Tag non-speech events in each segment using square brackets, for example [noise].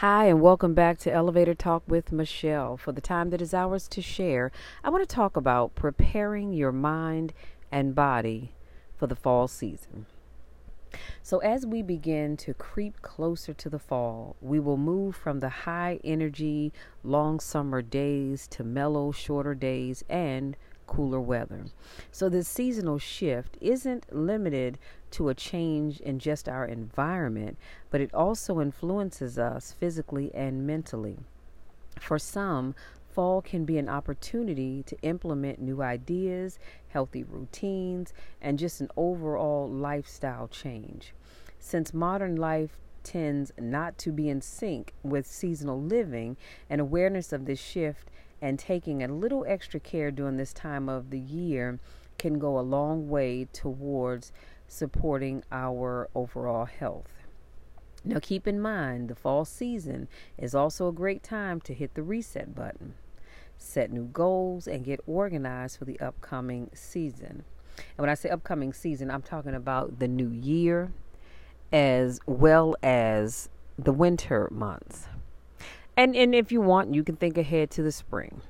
Hi, and welcome back to Elevator Talk with Michelle. For the time that is ours to share, I want to talk about preparing your mind and body for the fall season. So, as we begin to creep closer to the fall, we will move from the high energy, long summer days to mellow, shorter days and cooler weather. So, this seasonal shift isn't limited to a change in just our environment, but it also influences us physically and mentally. For some, fall can be an opportunity to implement new ideas, healthy routines, and just an overall lifestyle change. Since modern life tends not to be in sync with seasonal living, an awareness of this shift and taking a little extra care during this time of the year can go a long way towards supporting our overall health. Now, keep in mind the fall season is also a great time to hit the reset button, set new goals, and get organized for the upcoming season. And when I say upcoming season, I'm talking about the new year as well as the winter months. And and if you want, you can think ahead to the spring.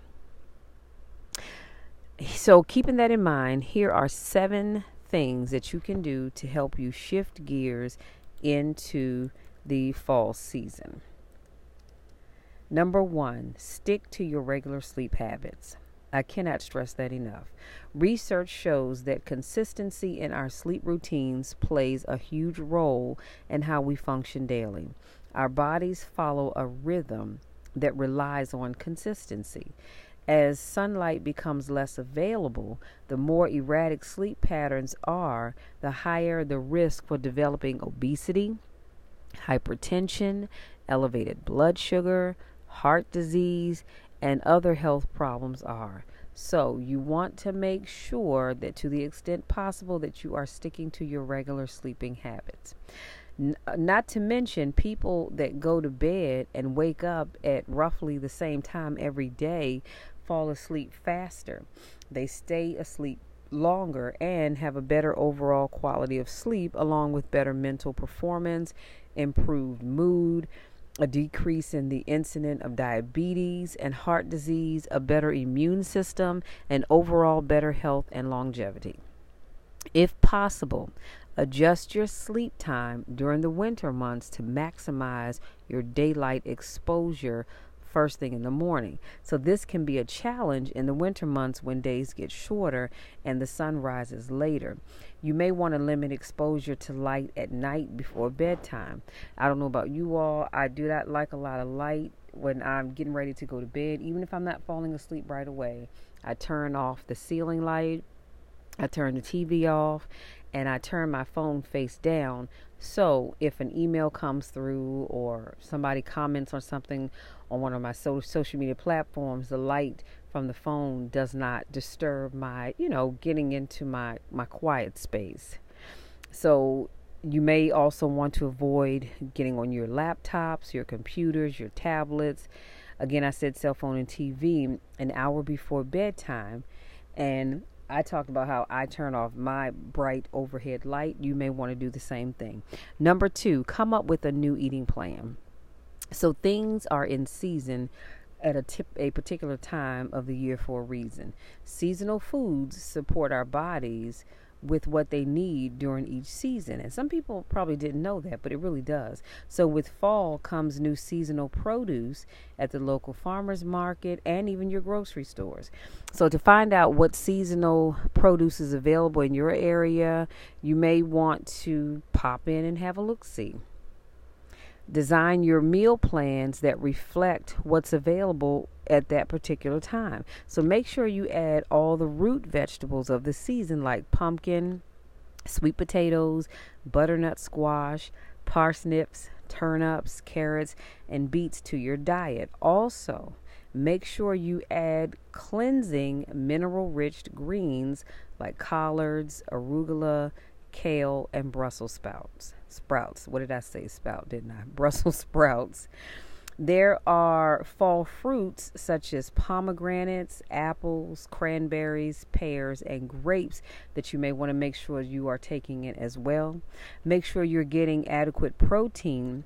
So, keeping that in mind, here are seven things that you can do to help you shift gears into the fall season. Number one, stick to your regular sleep habits. I cannot stress that enough. Research shows that consistency in our sleep routines plays a huge role in how we function daily. Our bodies follow a rhythm that relies on consistency. As sunlight becomes less available, the more erratic sleep patterns are, the higher the risk for developing obesity, hypertension, elevated blood sugar, heart disease, and other health problems are. So, you want to make sure that to the extent possible that you are sticking to your regular sleeping habits. N- uh, not to mention people that go to bed and wake up at roughly the same time every day fall asleep faster. They stay asleep longer and have a better overall quality of sleep, along with better mental performance, improved mood, a decrease in the incidence of diabetes and heart disease, a better immune system, and overall better health and longevity. If possible, adjust your sleep time during the winter months to maximize your daylight exposure first thing in the morning. So this can be a challenge in the winter months when days get shorter and the sun rises later. You may want to limit exposure to light at night before bedtime. I don't know about you all, I do not like a lot of light when I'm getting ready to go to bed, even if I'm not falling asleep right away. I turn off the ceiling light, I turn the TV off, and I turn my phone face down. So if an email comes through or somebody comments on something on one of my so- social media platforms, the light from the phone does not disturb my, you know, getting into my my quiet space. So you may also want to avoid getting on your laptops, your computers, your tablets. Again, I said cell phone and TV an hour before bedtime. And I talked about how I turn off my bright overhead light. You may want to do the same thing. Number two, come up with a new eating plan. So things are in season at a tip, a particular time of the year for a reason. Seasonal foods support our bodies with what they need during each season. And some people probably didn't know that, but it really does. So with fall comes new seasonal produce at the local farmers market and even your grocery stores. So to find out what seasonal produce is available in your area, you may want to pop in and have a look see. Design your meal plans that reflect what's available at that particular time. So make sure you add all the root vegetables of the season, like pumpkin, sweet potatoes, butternut squash, parsnips, turnips, carrots, and beets to your diet. Also, make sure you add cleansing mineral rich greens like collards, arugula, kale, and Brussels sprouts. Sprouts. What did I say? Spout, didn't I? [laughs] Brussels sprouts. There are fall fruits such as pomegranates, apples, cranberries, pears, and grapes that you may want to make sure you are taking it as well. Make sure you're getting adequate protein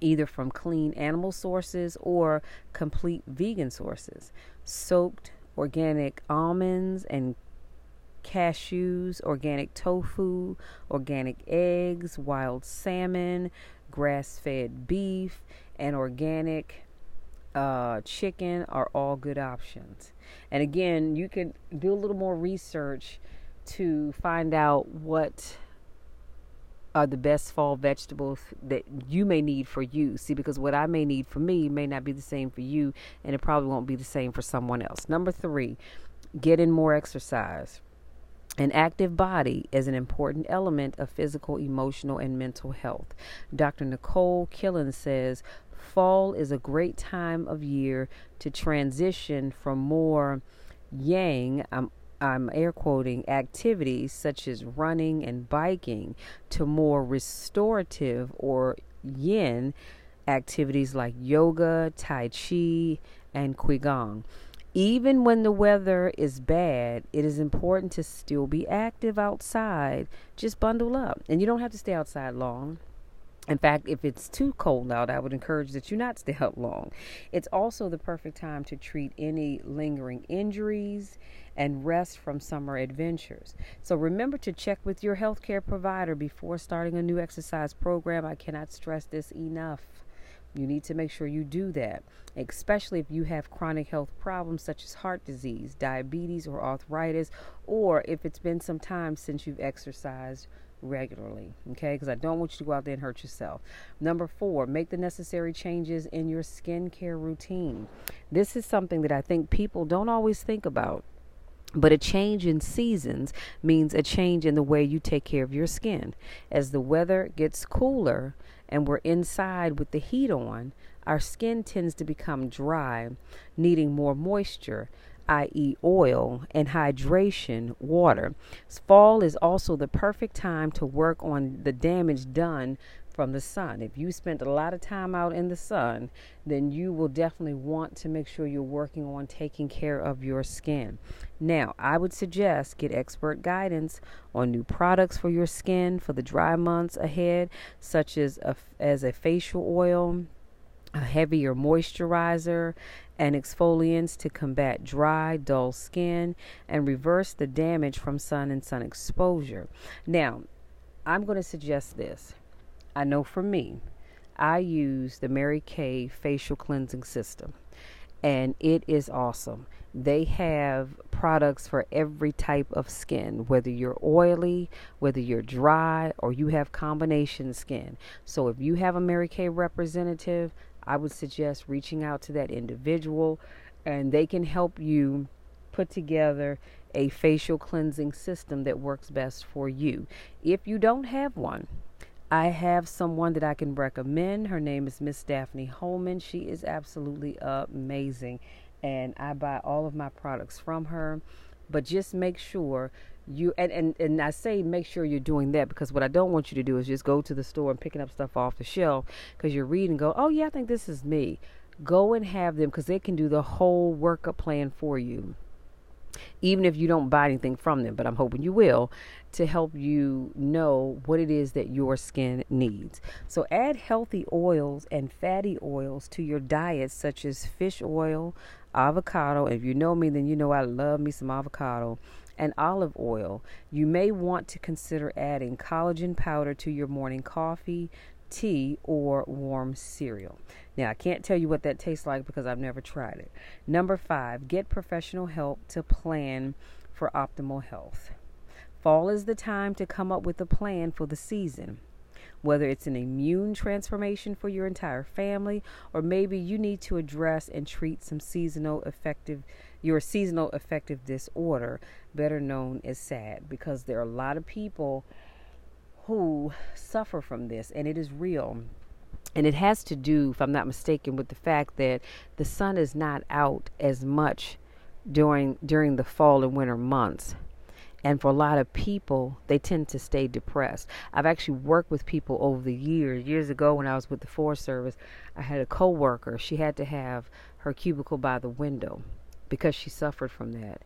either from clean animal sources or complete vegan sources. Soaked organic almonds and cashews, organic tofu, organic eggs, wild salmon, grass fed beef, and organic uh, chicken are all good options. And again, you can do a little more research to find out what are the best fall vegetables that you may need for you. See, because what I may need for me may not be the same for you, and it probably won't be the same for someone else. Number three, get in more exercise. An active body is an important element of physical, emotional, and mental health. Dr. Nicole Kilian says fall is a great time of year to transition from more yang, um, I'm air quoting activities such as running and biking to more restorative or yin activities like yoga, tai chi, and qigong. Even when the weather is bad, it is important to still be active outside. Just bundle up. And you don't have to stay outside long. In fact, if it's too cold out, I would encourage that you not [laughs] stay out long. It's also the perfect time to treat any lingering injuries and rest from summer adventures. So remember to check with your healthcare provider before starting a new exercise program. I cannot stress this enough. You need to make sure you do that, especially if you have chronic health problems such as heart disease, diabetes, or arthritis, or if it's been some time since you've exercised regularly. Okay, because I don't want you to go out there and hurt yourself. Number four, make the necessary changes in your skincare routine. This is something that I think people don't always think about. But a change in seasons means a change in the way you take care of your skin. As the weather gets cooler and we're inside with the heat on, our skin tends to become dry, needing more moisture, i.e., oil, and hydration, water. Fall is also the perfect time to work on the damage done from the sun. If you spent a lot of time out in the sun, then you will definitely want to make sure you're working on taking care of your skin. Now, I would suggest get expert guidance on new products for your skin for the dry months ahead, such as a, as a facial oil, a heavier moisturizer, and exfoliants to combat dry, dull skin and reverse the damage from sun and sun exposure. Now, I'm going to suggest this I know for me, I use the Mary Kay facial cleansing system, and it is awesome. They have products for every type of skin, whether you're oily, whether you're dry, or you have combination skin. So if you have a Mary Kay representative, I would suggest reaching out to that individual and they can help you put together a facial cleansing system that works best for you. If you don't have one, I have someone that I can recommend. Her name is Miss Daphne Holman. She is absolutely amazing, and I buy all of my products from her. But just make sure you and, and and I say make sure you're doing that because what I don't want you to do is just go to the store and picking up stuff off the shelf because you're reading go oh yeah I think this is me go and have them because they can do the whole workup plan for you even if you don't buy anything from them, but I'm hoping you will, to help you know what it is that your skin needs. So add healthy oils and fatty oils to your diet, such as fish oil, avocado. If you know me, then you know I love me some avocado and olive oil. You may want to consider adding collagen powder to your morning coffee, tea, or warm cereal. Now, I can't tell you what that tastes like because I've never tried it. Number five, get professional help to plan for optimal health. Fall is the time to come up with a plan for the season. Whether it's an immune transformation for your entire family, or maybe you need to address and treat some seasonal affective your seasonal affective disorder, better known as SAD, because there are a lot of people who suffer from this, and it is real. And it has to do, if I'm not mistaken, with the fact that the sun is not out as much during during the fall and winter months. And for a lot of people, they tend to stay depressed. I've actually worked with people over the years. Years ago, when I was with the Forest Service, I had a coworker. She had to have her cubicle by the window because she suffered from that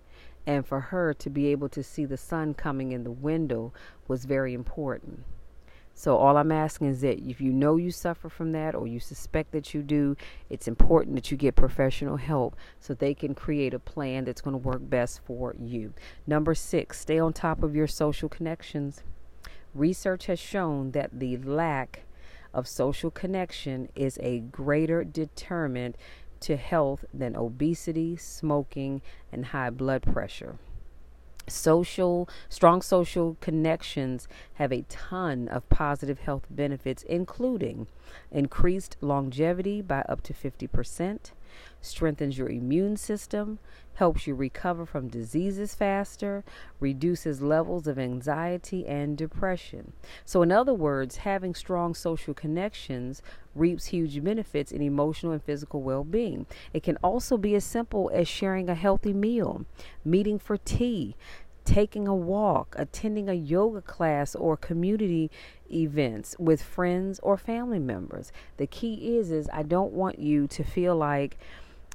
and for her to be able to see the sun coming in the window was very important. So, all I'm asking is that if you know you suffer from that or you suspect that you do, it's important that you get professional help so they can create a plan that's going to work best for you. Number six, stay on top of your social connections. Research has shown that the lack of social connection is a greater determinant to health than obesity, smoking, and high blood pressure. Social, strong social connections have a ton of positive health benefits, including increased longevity by up to 50%, strengthens your immune system, helps you recover from diseases faster, reduces levels of anxiety and depression. So, in other words, having strong social connections reaps huge benefits in emotional and physical well being. It can also be as simple as sharing a healthy meal, meeting for tea, taking a walk, attending a yoga class or community events with friends or family members. The key is is I don't want you to feel like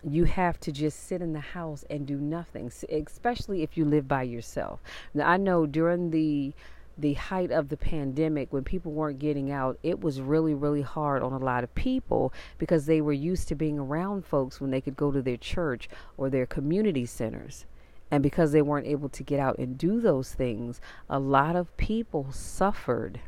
you have to just sit in the house and do nothing, especially if you live by yourself. Now, I know during the the height of the pandemic when people weren't getting out it was really really hard on a lot of people because they were used to being around folks when they could go to their church or their community centers and because they weren't able to get out and do those things a lot of people suffered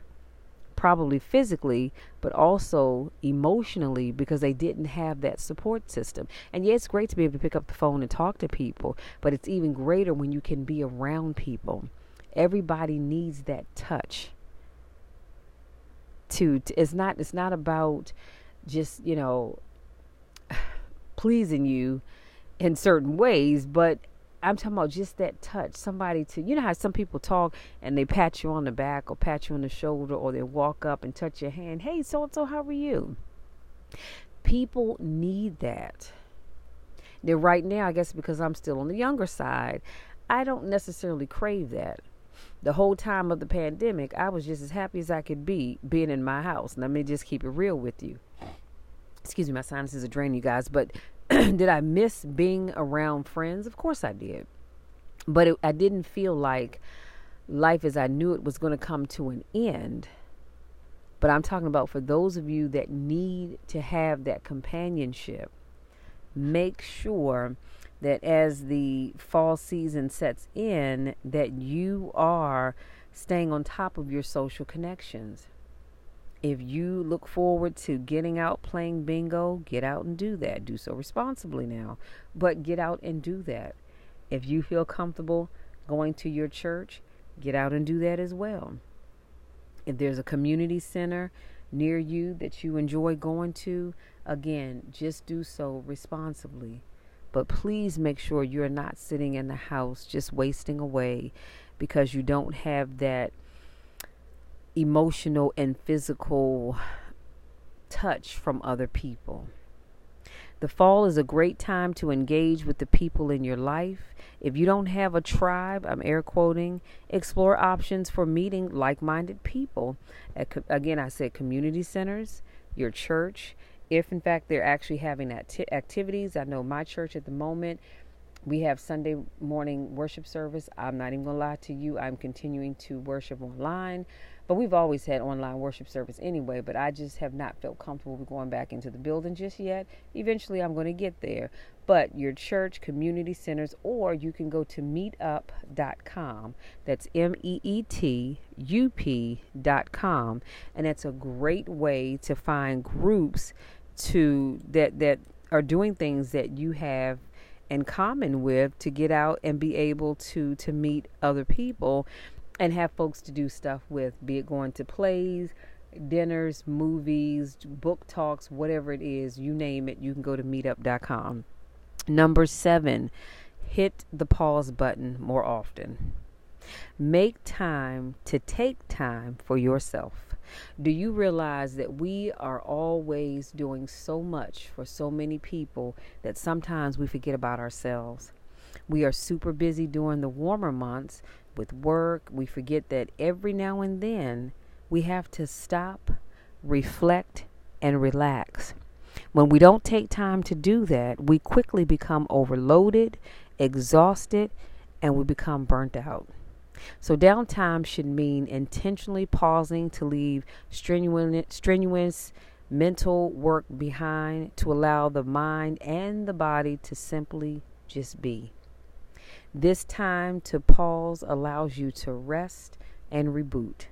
probably physically, but also emotionally because they didn't have that support system. And yeah, it's great to be able to pick up the phone and talk to people, but it's even greater when you can be around people. Everybody needs that touch. To, to it's not it's not about just, you know, [sighs] pleasing you in certain ways, but I'm talking about just that touch. Somebody to, you know how some people talk and they pat you on the back or pat you on the shoulder or they walk up and touch your hand. Hey, so and so, how are you? People need that. Now, right now, I guess because I'm still on the younger side, I don't necessarily crave that. The whole time of the pandemic, I was just as happy as I could be being in my house. Let me just keep it real with you. Excuse me, my sinuses are draining, you guys. But [clears throat] did I miss being around friends? Of course I did. But it, I didn't feel like life as I knew it was going to come to an end. But I'm talking about for those of you that need to have that companionship, make sure that as the fall season sets in that you are staying on top of your social connections if you look forward to getting out playing bingo, get out and do that. Do so responsibly now, but get out and do that. If you feel comfortable going to your church, get out and do that as well. If there's a community center near you that you enjoy going to, again, just do so responsibly. But please make sure you're not sitting in the house just wasting away because you don't have that emotional and physical touch from other people. The fall is a great time to engage with the people in your life. If you don't have a tribe, I'm air quoting, explore options for meeting like minded people. Again, I said community centers, your church. If in fact they're actually having acti- activities, I know my church at the moment, we have Sunday morning worship service. I'm not even going to lie to you, I'm continuing to worship online. But we've always had online worship service anyway, but I just have not felt comfortable going back into the building just yet. Eventually, I'm going to get there. But your church, community centers, or you can go to meetup.com. That's M E E T U P.com. And that's a great way to find groups to that that are doing things that you have in common with to get out and be able to to meet other people and have folks to do stuff with, be it going to plays, dinners, movies, book talks, whatever it is, you name it, you can go to meetup.com. Number seven, hit the pause button more often. Make time to take time for yourself. Do you realize that we are always doing so much for so many people that sometimes we forget about ourselves? We are super busy during the warmer months with work. We forget that every now and then we have to stop, reflect, and relax. When we don't take time to do that, we quickly become overloaded, exhausted, and we become burnt out. So, downtime should mean intentionally pausing to leave strenuous, strenuous mental work behind to allow the mind and the body to simply just be. This time to pause allows you to rest and reboot,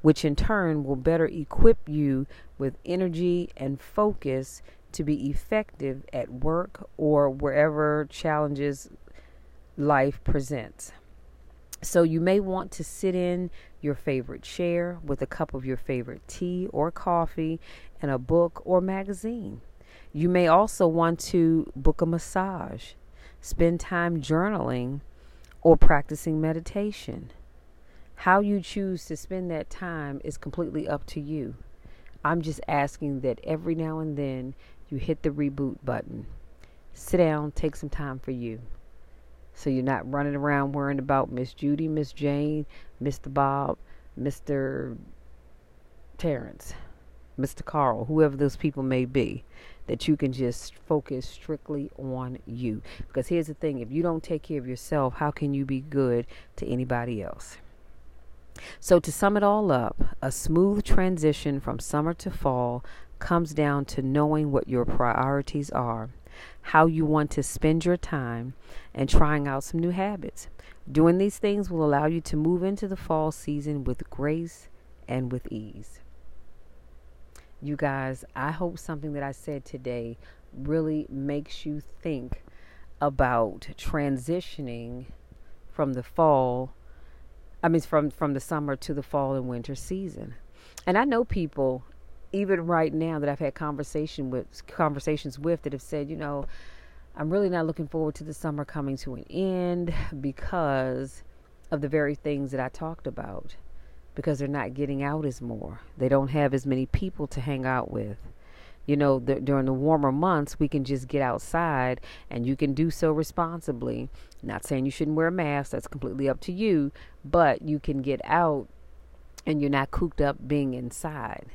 which in turn will better equip you with energy and focus to be effective at work or wherever challenges life presents. So you may want to sit in your favorite chair with a cup of your favorite tea or coffee and a book or magazine. You may also want to book a massage, spend time journaling, or practicing meditation. How you choose to spend that time is completely up to you. I'm just asking that every now and then you hit the reboot button. Sit down, take some time for you. So you're not running around worrying about Miss Judy, Miss Jane, Mr. Bob, Mr. Terrence, Mr. Carl, whoever those people may be, that you can just focus strictly on you. Because here's the thing if you don't take care of yourself, how can you be good to anybody else? So, to sum it all up, a smooth transition from summer to fall comes down to knowing what your priorities are how you want to spend your time, and trying out some new habits. Doing these things will allow you to move into the fall season with grace and with ease. You guys, I hope something that I said today really makes you think about transitioning from the fall I mean from from the summer to the fall and winter season. And I know people even right now that I've had conversation with conversations with that have said, you know, I'm really not looking forward to the summer coming to an end because of the very things that I talked about. Because they're not getting out as more. They don't have as many people to hang out with. You know, the, during the warmer months, we can just get outside and you can do so responsibly. Not saying you shouldn't wear a mask, that's completely up to you, but you can get out and you're not cooped up being inside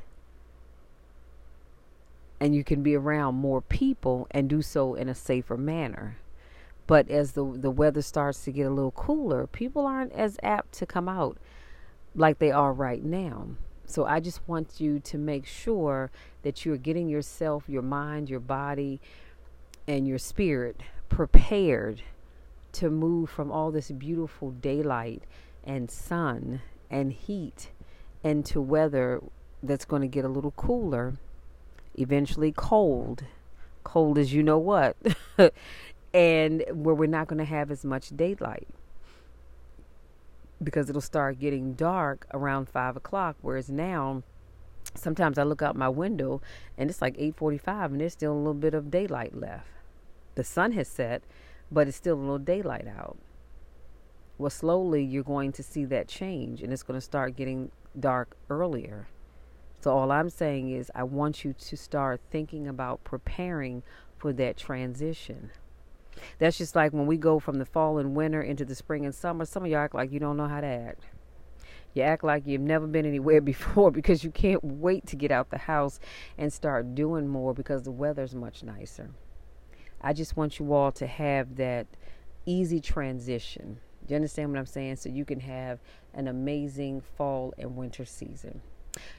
and you can be around more people and do so in a safer manner. But as the the weather starts to get a little cooler, people aren't as apt to come out like they are right now. So I just want you to make sure that you're getting yourself, your mind, your body, and your spirit prepared to move from all this beautiful daylight and sun and heat into weather that's going to get a little cooler eventually cold. Cold as you know what. [laughs] and where we're not going to have as much daylight because it'll start getting dark around five o'clock. Whereas now, sometimes I look out my window and it's like eight forty-five, and there's still a little bit of daylight left. The sun has set, but it's still a little daylight out. Well, slowly you're going to see that change, and it's going to start getting dark earlier. So, all I'm saying is, I want you to start thinking about preparing for that transition. That's just like when we go from the fall and winter into the spring and summer. Some of y'all act like you don't know how to act. You act like you've never been anywhere [laughs] before because you can't wait to get out the house and start doing more because the weather's much nicer. I just want you all to have that easy transition. Do you understand what I'm saying? So you can have an amazing fall and winter season.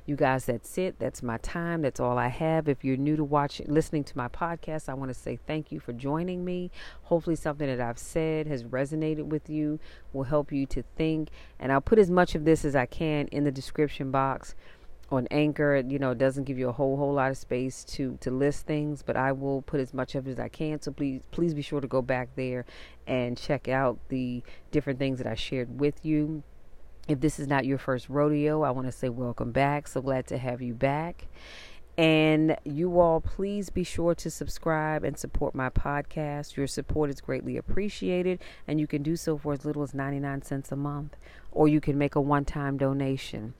You guys, that's it. That's my time. That's all I have. If you're new to watching, listening to my podcast, I want to say thank you for joining me. Hopefully, something that I've said has resonated with you, will help you to think. And I'll put as much of this as I can in the description box on Anchor. You know, it doesn't give you a whole whole lot of space to to list things, but I will put as much of it as I can. So please please be sure to go back there and check out the different things that I shared with you. If this is not your first rodeo, I want to say welcome back. So glad to have you back. And you all, please be sure to subscribe and support my podcast. Your support is greatly appreciated, and you can do so for as little as 99 cents a month, or you can make a one time donation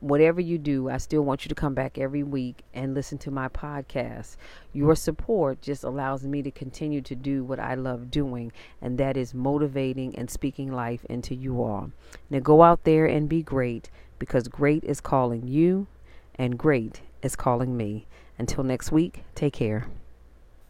whatever you do, I still want you to come back every week and listen to my podcast. Your mm-hmm. support just allows me to continue to do what I love doing, and that is motivating and speaking life into you all. Now go out there and be great because great is calling you, and great is calling me. Until next week, take care.